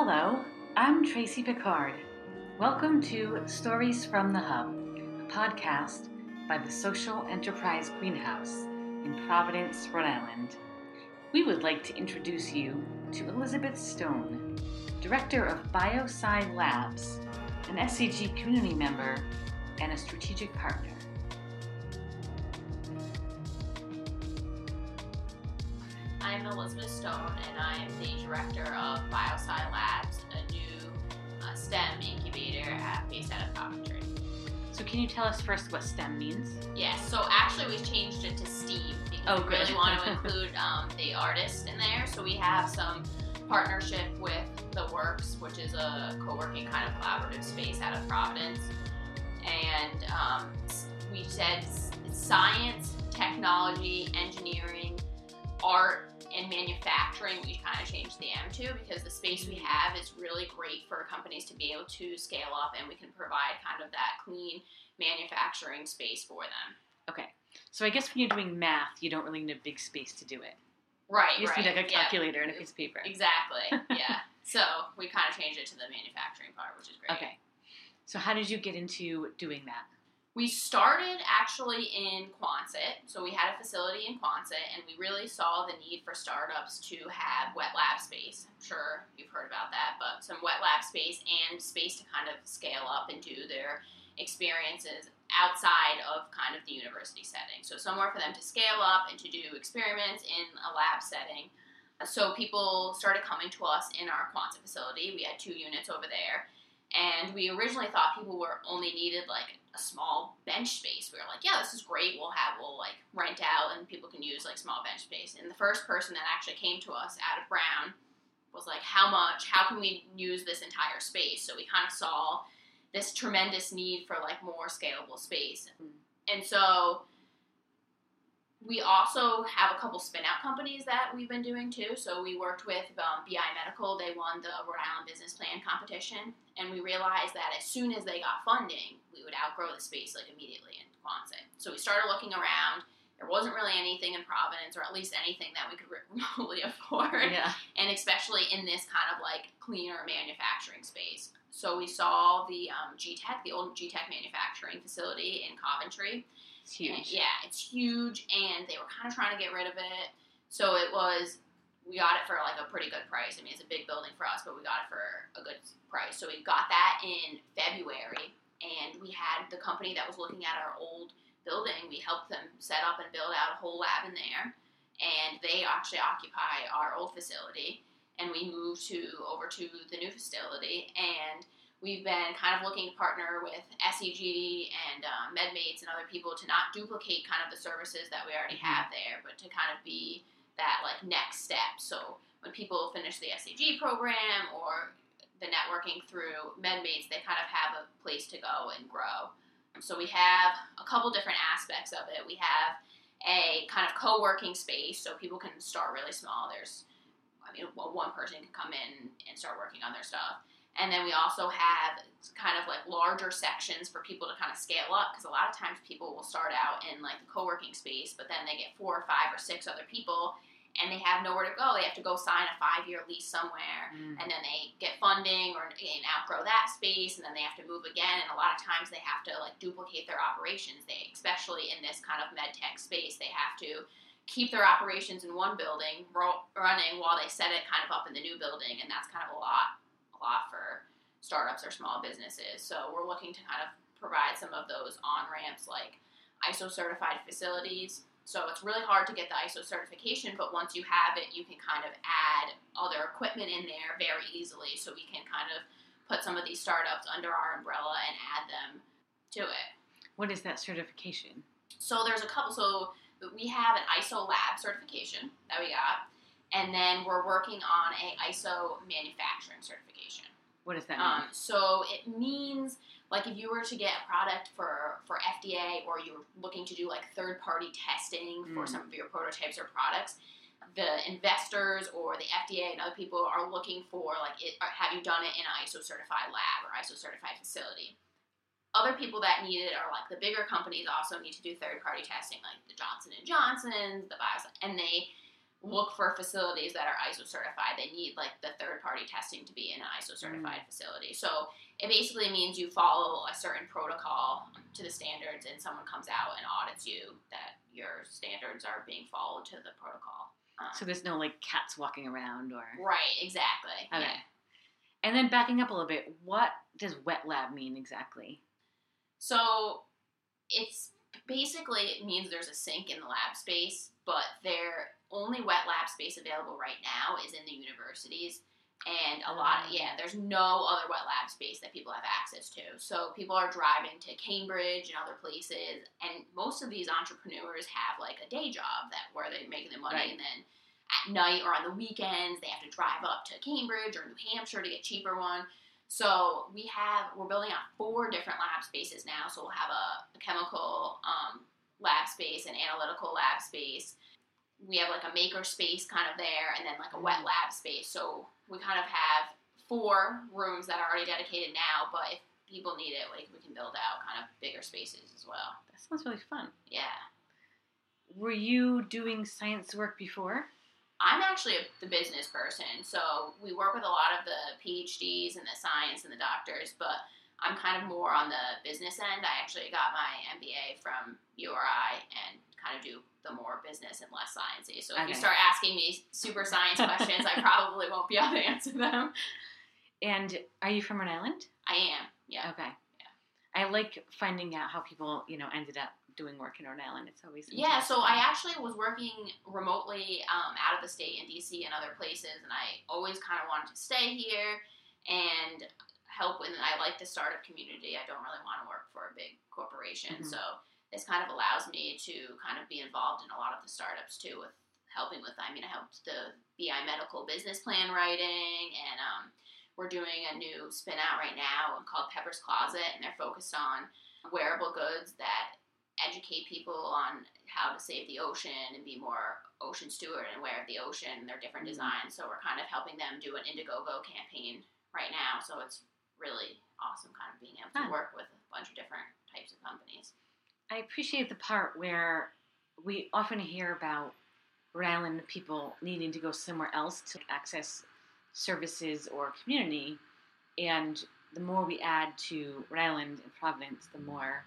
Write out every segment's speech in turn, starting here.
Hello, I'm Tracy Picard. Welcome to Stories from the Hub, a podcast by the Social Enterprise Greenhouse in Providence, Rhode Island. We would like to introduce you to Elizabeth Stone, Director of BioSci Labs, an SEG community member, and a strategic partner. I'm Elizabeth Stone, and I am the director of BioSci Labs, a new uh, STEM incubator at, based out of Coventry. So, can you tell us first what STEM means? Yes, so actually we changed it to STEAM because Oh, we really want to include um, the artists in there. So we have some partnership with The Works, which is a co-working kind of collaborative space out of Providence. And um, we said science, technology, engineering, art, and manufacturing. We kind of changed the M to because the space we mm. have is really great for companies to be able to scale up, and we can provide kind of that clean manufacturing space for them. Okay, so I guess when you're doing math, you don't really need a big space to do it. Right, You just right. need like a yeah, calculator and a piece of paper. Exactly. Yeah. so we kind of changed it to the manufacturing part, which is great. Okay, so how did you get into doing that? We started actually in Quonset. So we had a facility in Quonset, and we really saw the need for startups to have wet lab space. I'm sure you've heard about that, but some wet lab space and space to kind of scale up and do their experiences outside of kind of the university setting. So somewhere for them to scale up and to do experiments in a lab setting. So people started coming to us in our Quonset facility. We had two units over there. And we originally thought people were only needed like a small bench space. We were like, yeah, this is great. We'll have we'll like rent out and people can use like small bench space. And the first person that actually came to us out of Brown was like, how much? How can we use this entire space? So we kind of saw this tremendous need for like more scalable space. Hmm. And so we also have a couple spin out companies that we've been doing too. So we worked with um, BI Medical. They won the Rhode Island Business Plan competition. And we realized that as soon as they got funding, we would outgrow the space like immediately in Quonset. So we started looking around. There wasn't really anything in Providence, or at least anything that we could re- remotely afford Yeah. and especially in this kind of like cleaner manufacturing space. So we saw the um, GTECH, the old GTECH manufacturing facility in Coventry. It's huge. Yeah, it's huge, and they were kind of trying to get rid of it. So it was, we got it for like a pretty good price. I mean, it's a big building for us, but we got it for a good price. So we got that in February, and we had the company that was looking at our old building. We helped them set up and build out a whole lab in there, and they actually occupy our old facility. And we moved to over to the new facility, and we've been kind of looking to partner with SEG and uh, MedMates and other people to not duplicate kind of the services that we already have there, but to kind of be that like next step. So when people finish the SEG program or the networking through MedMates, they kind of have a place to go and grow. So we have a couple different aspects of it. We have a kind of co-working space, so people can start really small. There's, I mean, well, one person can come in and start working on their stuff. And then we also have kind of like larger sections for people to kind of scale up because a lot of times people will start out in like the co-working space, but then they get four or five or six other people and they have nowhere to go. They have to go sign a five-year lease somewhere Mm. and then they get funding or and outgrow that space and then they have to move again and a lot of times they have to like duplicate their operations they especially in this kind of med tech space they have to keep their operations in one building ro- running while they set it kind of up in the new building and that's kind of a lot a lot for startups or small businesses so we're looking to kind of provide some of those on ramps like iso certified facilities so it's really hard to get the ISO certification, but once you have it, you can kind of add other equipment in there very easily. So we can kind of put some of these startups under our umbrella and add them to it. What is that certification? So there's a couple. So we have an ISO lab certification that we got, and then we're working on a ISO manufacturing certification. What does that mean? Um, so it means like if you were to get a product for for FDA or you're looking to do like third party testing for Mm. some of your prototypes or products, the investors or the FDA and other people are looking for like it, or have you done it in an ISO certified lab or ISO certified facility. Other people that need it are like the bigger companies also need to do third party testing, like the Johnson and Johnsons, the Bios, and they look for facilities that are ISO certified. They need like the third party testing to be in an ISO certified facility. So it basically means you follow a certain protocol to the standards, and someone comes out and audits you that your standards are being followed to the protocol. Um, So there's no like cats walking around or. right, exactly. Okay. Yeah. And then backing up a little bit, what does wet lab mean exactly? So it's basically it means there's a sink in the lab space, but their only wet lab space available right now is in the universities. And a lot, Ah. yeah, there's no other wet lab space that people have access to. So people are driving to Cambridge and other places, and most of these entrepreneurs have like a day job that where they're making the money, Right. and then at night or on the weekends they have to drive up to Cambridge or New Hampshire to get cheaper one. So we have we're building out four different lab spaces now. So we'll have a, a chemical um, lab space, an analytical lab space. We have like a maker space kind of there, and then like a wet lab space. So we kind of have four rooms that are already dedicated now. But if people need it, like we can build out kind of bigger spaces as well. That sounds really fun. Yeah. Were you doing science work before? I'm actually a, the business person, so we work with a lot of the PhDs and the science and the doctors, but I'm kind of more on the business end. I actually got my MBA from URI and kind of do the more business and less sciencey. So if you start asking me super science questions, I probably won't be able to answer them. And are you from Rhode Island? I am, yeah. Okay. Yeah. I like finding out how people, you know, ended up doing work in Rhode Island. It's always Yeah, so I actually was working remotely um, out of the state in DC and other places, and I always kind of wanted to stay here and help. And I like the startup community. I don't really want to work for a big corporation, Mhm. so this kind of allows me to kind of be involved in a lot of the startups too, with helping with. I mean, I helped the BI Medical business plan writing, and um, we're doing a new spin out right now called Pepper's Closet, and they're focused on wearable goods that educate people on how to save the ocean and be more ocean steward and aware of the ocean. They're different Mhm. designs, so we're kind of helping them do an Indiegogo campaign right now. So it's really awesome, kind of being able to work with a bunch of different types of companies. I appreciate the part where we often hear about Rhode Island people needing to go somewhere else to access services or community, and the more we add to Rhode Island and Providence, the more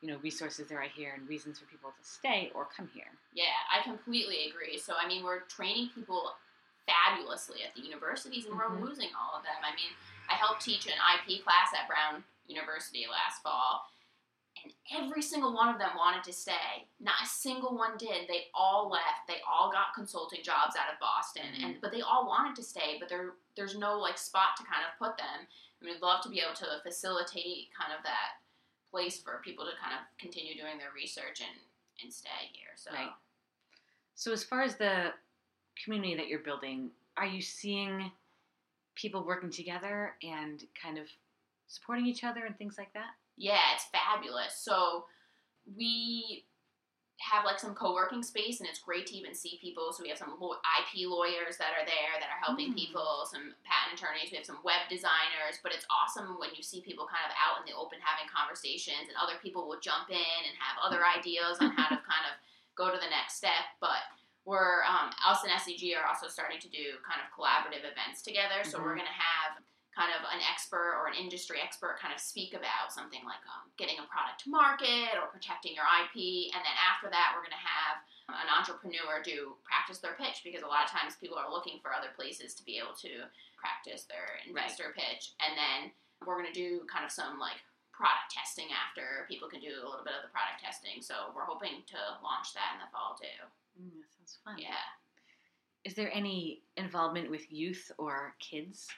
you know resources there are here and reasons for people to stay or come here. Yeah, I completely agree. So, I mean, we're training people fabulously at the universities, and Mhm. we're losing all of them. I mean, I helped teach an IP class at Brown University last fall, and every single one of them wanted to stay. Not a single one did. They all left. They all got consulting jobs out of Boston, and mm-hmm. but they all wanted to stay. But there, there's no like spot to kind of put them. I mean, we'd love to be able to facilitate kind of that place for people to kind of continue doing their research and and stay here. So. Right. So, as far as the community that you're building, are you seeing people working together and kind of supporting each other and things like that? Yeah, it's fabulous. So we have like some co-working space and it's great to even see people so we have some ip lawyers that are there that are helping Mm. people some patent attorneys we have some web designers but it's awesome when you see people kind of out in the open having conversations and other people will jump in and have other ideas on how to kind of go to the next step but we're um, us and SEG are also starting to do kind of collaborative events together so we're Mhm. going to have kind of an expert or an industry expert kind of speak about something like um, getting a product to market or protecting your IP. And then after that, we're going to have an entrepreneur do practice their pitch because a lot of times people are looking for other places to be able to practice their investor pitch. And then we're going to do kind of some like product testing after people can do a little bit of the product testing. So we're hoping to launch that in the fall too. Mm, that sounds fun. Yeah. Is there any involvement with youth or kids?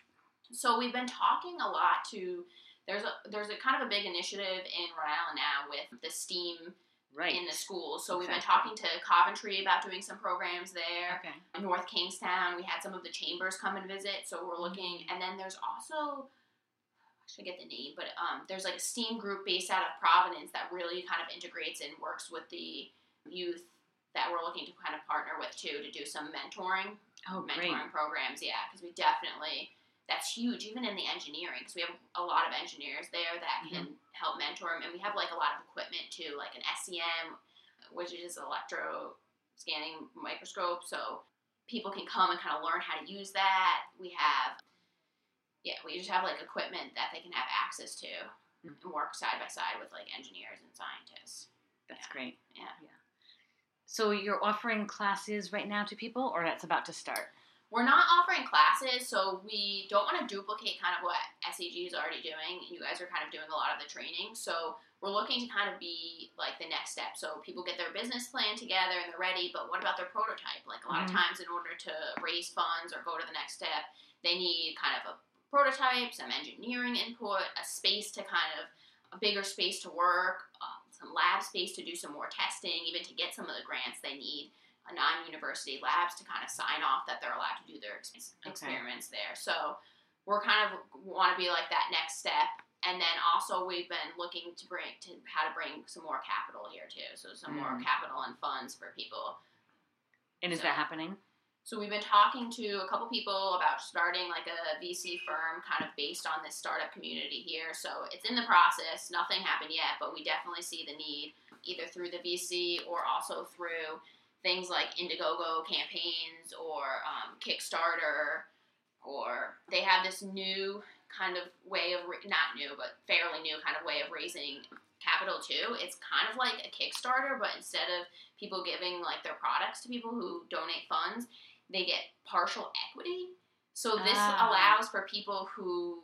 So we've been talking a lot to there's a there's a kind of a big initiative in Rhode Island now with the STEAM Right. in the schools. So we've been talking to Coventry about doing some programs there. Okay. North Kingstown, we had some of the chambers come and visit. So we're looking, and then there's also I should get the name, but um, there's like a STEAM group based out of Providence that really kind of integrates and works with the youth that we're looking to kind of partner with too to do some mentoring Oh, great. mentoring programs. Yeah, because we definitely that's huge, even in the engineering, because we have a lot of engineers there that Mm-hmm. can help mentor them, and we have like a lot of equipment too, like an SEM, which is electro scanning microscope, so people can come and kind of learn how to use that. We have, yeah, we just have like equipment that they can have access to and work side by side with like engineers and scientists. That's Yeah. great. Yeah. So you're offering classes right now to people, or that's about to start? We're not offering classes, so we don't want to duplicate kind of what SEG is already doing. You guys are kind of doing a lot of the training, so we're looking to kind of be like the next step. So people get their business plan together and they're ready, but what about their prototype? Like a lot Mhm. of times, in order to raise funds or go to the next step, they need kind of a prototype, some engineering input, a space to kind of a bigger space to work, uh, some lab space to do some more testing, even to get some of the grants they need a non-university labs to kind of sign off that they're allowed to do their ex- Okay. experiments there. So we're kind of want to be like that next step. And then also we've been looking to bring to how to bring some more capital here too. So some more Mm. capital and funds for people. And is So- that happening? So we've been talking to a couple people about starting like a VC firm kind of based on this startup community here. So it's in the process. Nothing happened yet, but we definitely see the need either through the VC or also through things like Indiegogo campaigns or um, Kickstarter or they have this new kind of way of ra- not new but fairly new kind of way of raising capital too. It's kind of like a Kickstarter, but instead of people giving like their products to people who donate funds, they get partial equity. So this Ah. allows for people who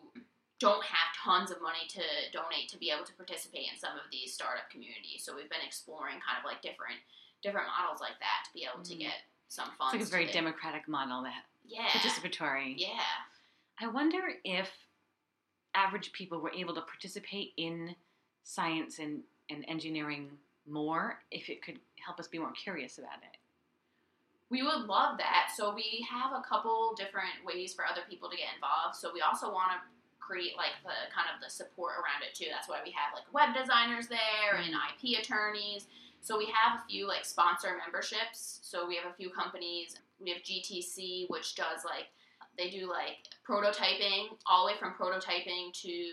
don't have tons of money to donate to be able to participate in some of these startup communities. So we've been exploring kind of like different different models like that to be able to Mm. get some funds. It's like a very democratic model, that yeah, participatory. yeah. I wonder if average people were able to participate in science and, and engineering more, if it could help us be more curious about it. We would love that. So we have a couple different ways for other people to get involved. So we also want to create like the kind of the support around it too. That's why we have like web designers there and mm-hmm. IP attorneys. So we have a few like sponsor memberships. So we have a few companies. We have GTC, which does like they do like prototyping all the way from prototyping to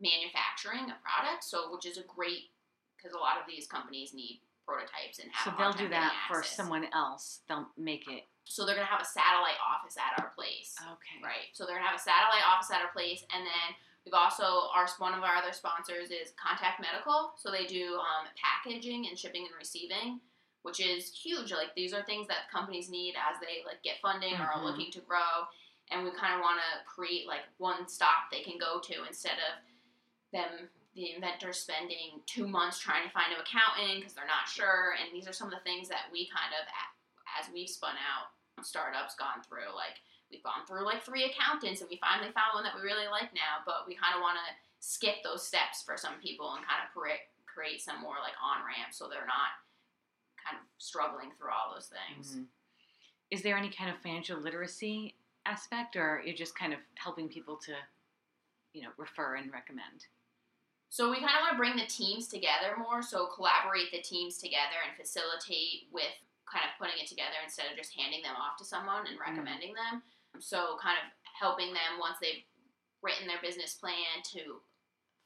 manufacturing a product. So which is a great because a lot of these companies need prototypes and have So they'll do that for someone else. They'll make it. So they're gonna have a satellite office at our place, Okay. right? So they're gonna have a satellite office at our place, and then we've also our one of our other sponsors is Contact Medical. So they do um, packaging and shipping and receiving, which is huge. Like these are things that companies need as they like get funding or are Mhm. looking to grow, and we kind of want to create like one stop they can go to instead of them the inventors spending two months trying to find an accountant because they're not sure. And these are some of the things that we kind of, as we've spun out startups, gone through. Like we've gone through like three accountants, and we finally found one that we really like now. But we kind of want to skip those steps for some people and kind of create some more like on ramps so they're not kind of struggling through all those things. Mhm. Is there any kind of financial literacy aspect, or you're just kind of helping people to, you know, refer and recommend? So we kind of want to bring the teams together more. So collaborate the teams together and facilitate with kind of putting it together instead of just handing them off to someone and mm. recommending them. So kind of helping them once they've written their business plan to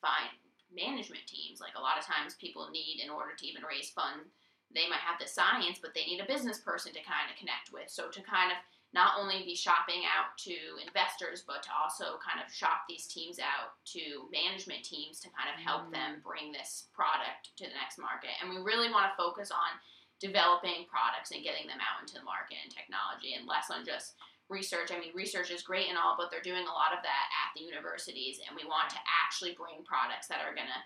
find management teams. Like a lot of times people need in order to even raise funds, they might have the science, but they need a business person to kind of connect with. So to kind of not only be shopping out to investors, but to also kind of shop these teams out to management teams to kind of help Mm. them bring this product to the next market. And we really want to focus on developing products and getting them out into the market and technology and less on just research. I mean, research is great and all, but they're doing a lot of that at the universities, and we want to actually bring products that are going to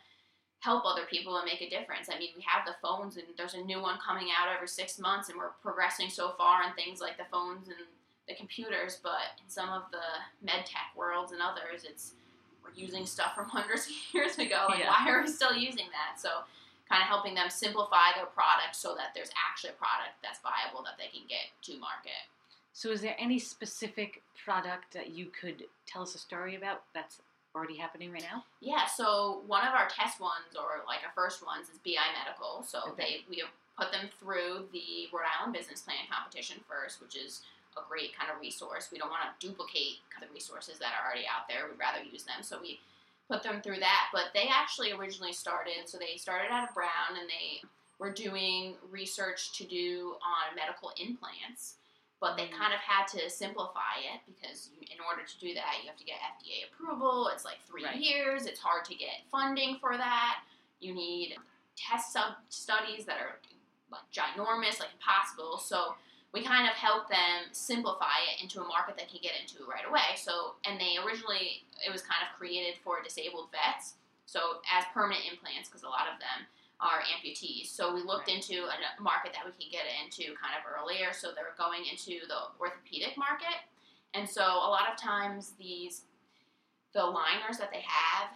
help other people and make a difference. I mean, we have the phones, and there's a new one coming out every six months, and we're progressing so far in things like the phones and the computers. But in some of the med tech worlds and others, it's we're using stuff from hundreds of years ago. Like, Yeah. why are we still using that? So, kind of helping them simplify their product so that there's actually a product that's viable that they can get to market. So, is there any specific product that you could tell us a story about that's already happening right now? Yeah, so one of our test ones, or like our first ones, is BI Medical. So Okay. they we have put them through the Rhode Island Business Plan competition first, which is a great kind of resource. We don't want to duplicate the resources that are already out there. We'd rather use them. So we put them through that. But they actually originally started, so they started out of Brown and they were doing research to do on medical implants, but they Mm. kind of had to simplify it because in order to do that, you have to get FDA approval. It's like three Right. years. It's hard to get funding for that. You need test sub studies that are like ginormous, like impossible. So we kind of help them simplify it into a market they can get into right away. So, and they originally it was kind of created for disabled vets, so as permanent implants because a lot of them are amputees. So we looked Right. into a market that we can get into kind of earlier. So they're going into the orthopedic market, and so a lot of times these the liners that they have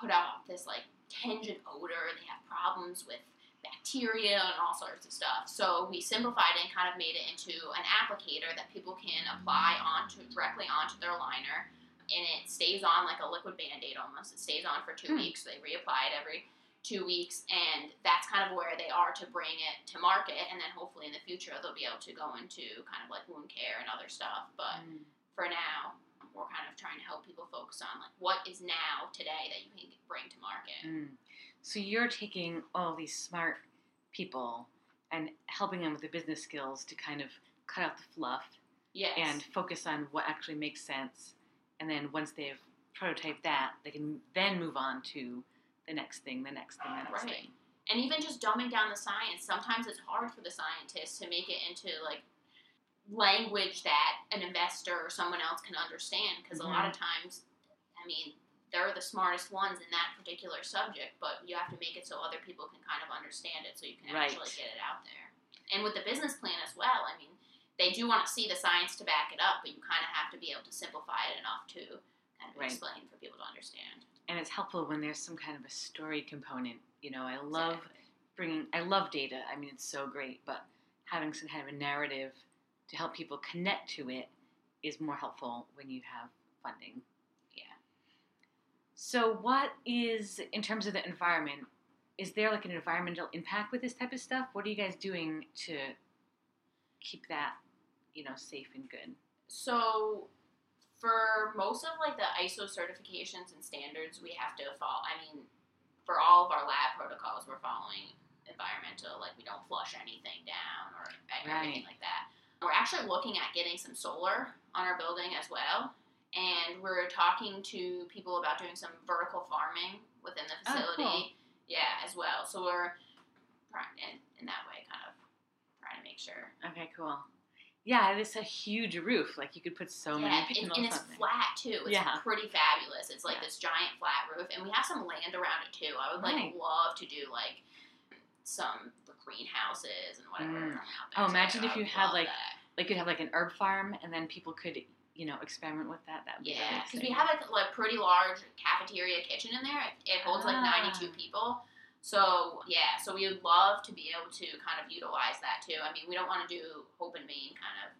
put out this like tangent odor. They have problems with bacteria and all sorts of stuff. So we simplified it and kind of made it into an applicator that people can apply onto directly onto their liner, and it stays on like a liquid band-aid almost. It stays on for two Hmm. weeks. They reapply it every two weeks, and that's kind of where they are to bring it to market. And then hopefully in the future they'll be able to go into kind of like wound care and other stuff. But Mm. for now, we're kind of trying to help people focus on like what is now today that you can bring to market. Mm. So you're taking all these smart people and helping them with the business skills to kind of cut out the fluff Yes. and focus on what actually makes sense. And then once they've prototyped that, they can then move on to the next thing, the next thing, the next Right. thing. and even just dumbing down the science sometimes it's hard for the scientists to make it into like language that an investor or someone else can understand because a lot mm-hmm. of times i mean they're the smartest ones in that particular subject but you have to make it so other people can kind of understand it so you can Right. actually get it out there and with the business plan as well i mean they do want to see the science to back it up but you kind of have to be able to simplify it enough to kind of Right. explain for people to understand And it's helpful when there's some kind of a story component. You know, I love Exactly. bringing, I love data. I mean, it's so great, but having some kind of a narrative to help people connect to it is more helpful when you have funding. Yeah. So, what is, in terms of the environment, is there like an environmental impact with this type of stuff? What are you guys doing to keep that, you know, safe and good? So for most of like the ISO certifications and standards, we have to follow. I mean, for all of our lab protocols, we're following environmental. Like we don't flush anything down or anything Right. like that. We're actually looking at getting some solar on our building as well, and we're talking to people about doing some vertical farming within the Oh, facility. cool. Yeah, as well. So we're in, in that way, kind of trying to make sure. Okay, cool. Yeah, it's a huge roof. Like you could put so yeah, many and, people and on it's something. flat too. It's Yeah. pretty fabulous. It's like Yeah. this giant flat roof, and we have some land around it too. I would like Right. love to do like some greenhouses and whatever. Mm. Oh, imagine if you had, like, that. Like you'd have like an herb farm, and then people could, you know, experiment with that. That would be really yeah, because we have like a like, pretty large cafeteria kitchen in there. It, it holds like Ah. 92 people. So yeah, so we would love to be able to kind of utilize that too. I mean, we don't want to do Hope and Main kind of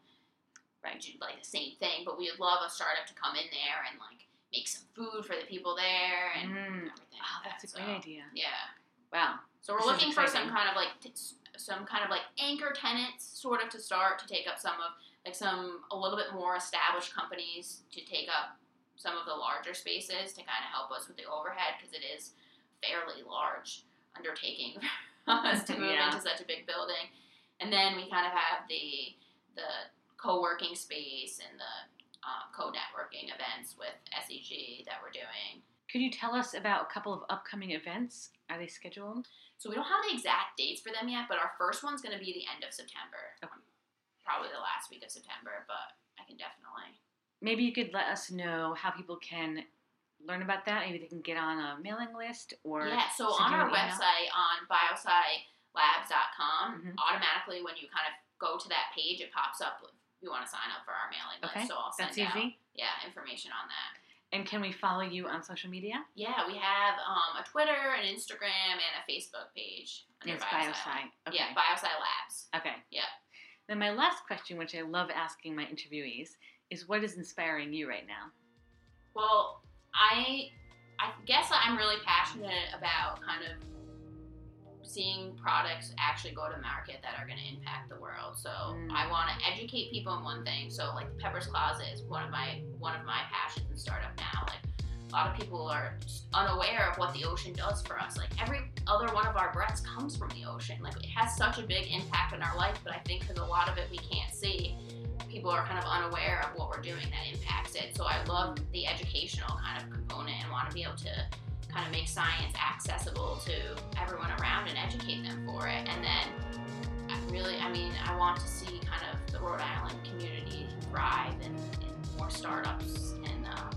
Right. do like the same thing, but we would love a startup to come in there and like make some food for the people there and Mm. everything. Oh, like that's a that. great So, idea. Yeah. Wow. So we're This looking for some kind of like t- some kind of like anchor tenants, sort of to start to take up some of like some a little bit more established companies to take up some of the larger spaces to kind of help us with the overhead because it is fairly large undertaking for us to move Yeah. into such a big building. And then we kind of have the the co-working space and the uh, co-networking events with SEG that we're doing. Could you tell us about a couple of upcoming events? Are they scheduled? So we don't have the exact dates for them yet, but our first one's going to be the end of September. Okay. Probably the last week of September, but I can definitely. Maybe you could let us know how people can learn about that. Maybe they can get on a mailing list or yeah, so on our website on bioscilabs.com, Mhm. automatically when you kind of go to that page, it pops up with you want to sign up for our mailing list. Okay, So I'll send That's out easy. yeah information on that. And can we follow you on social media? Yeah, we have um, a Twitter, an Instagram, and a Facebook page. under It's Biosci. Biosci. Okay. Yeah, Biosci Labs. Okay. Yeah. Then my last question, which I love asking my interviewees, is what is inspiring you right now? Well, I I guess I'm really passionate about kind of seeing products actually go to market that are going to impact the world. So Mm. I want to educate people in one thing. So like Pepper's Closet is one of my one of my passions in startup now. Like a lot of people are unaware of what the ocean does for us. Like every other one of our breaths comes from the ocean. Like it has such a big impact on our life, but I think because a lot of it we can't see, people are kind of unaware of what we're doing that impacts it. So I love the educational kind of component and want to be able to kind of make science accessible to everyone around and educate them for it. And then I really, I mean, I want to see kind of the Rhode Island community thrive and, and more startups and uh,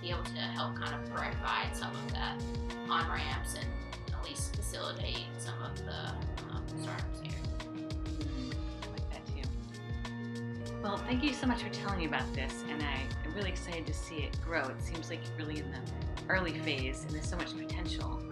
be able to help kind of provide some of that on ramps and at least facilitate some of the um, startups here. Well, thank you so much for telling me about this, and I, I'm really excited to see it grow. It seems like really in the early phase, and there's so much potential.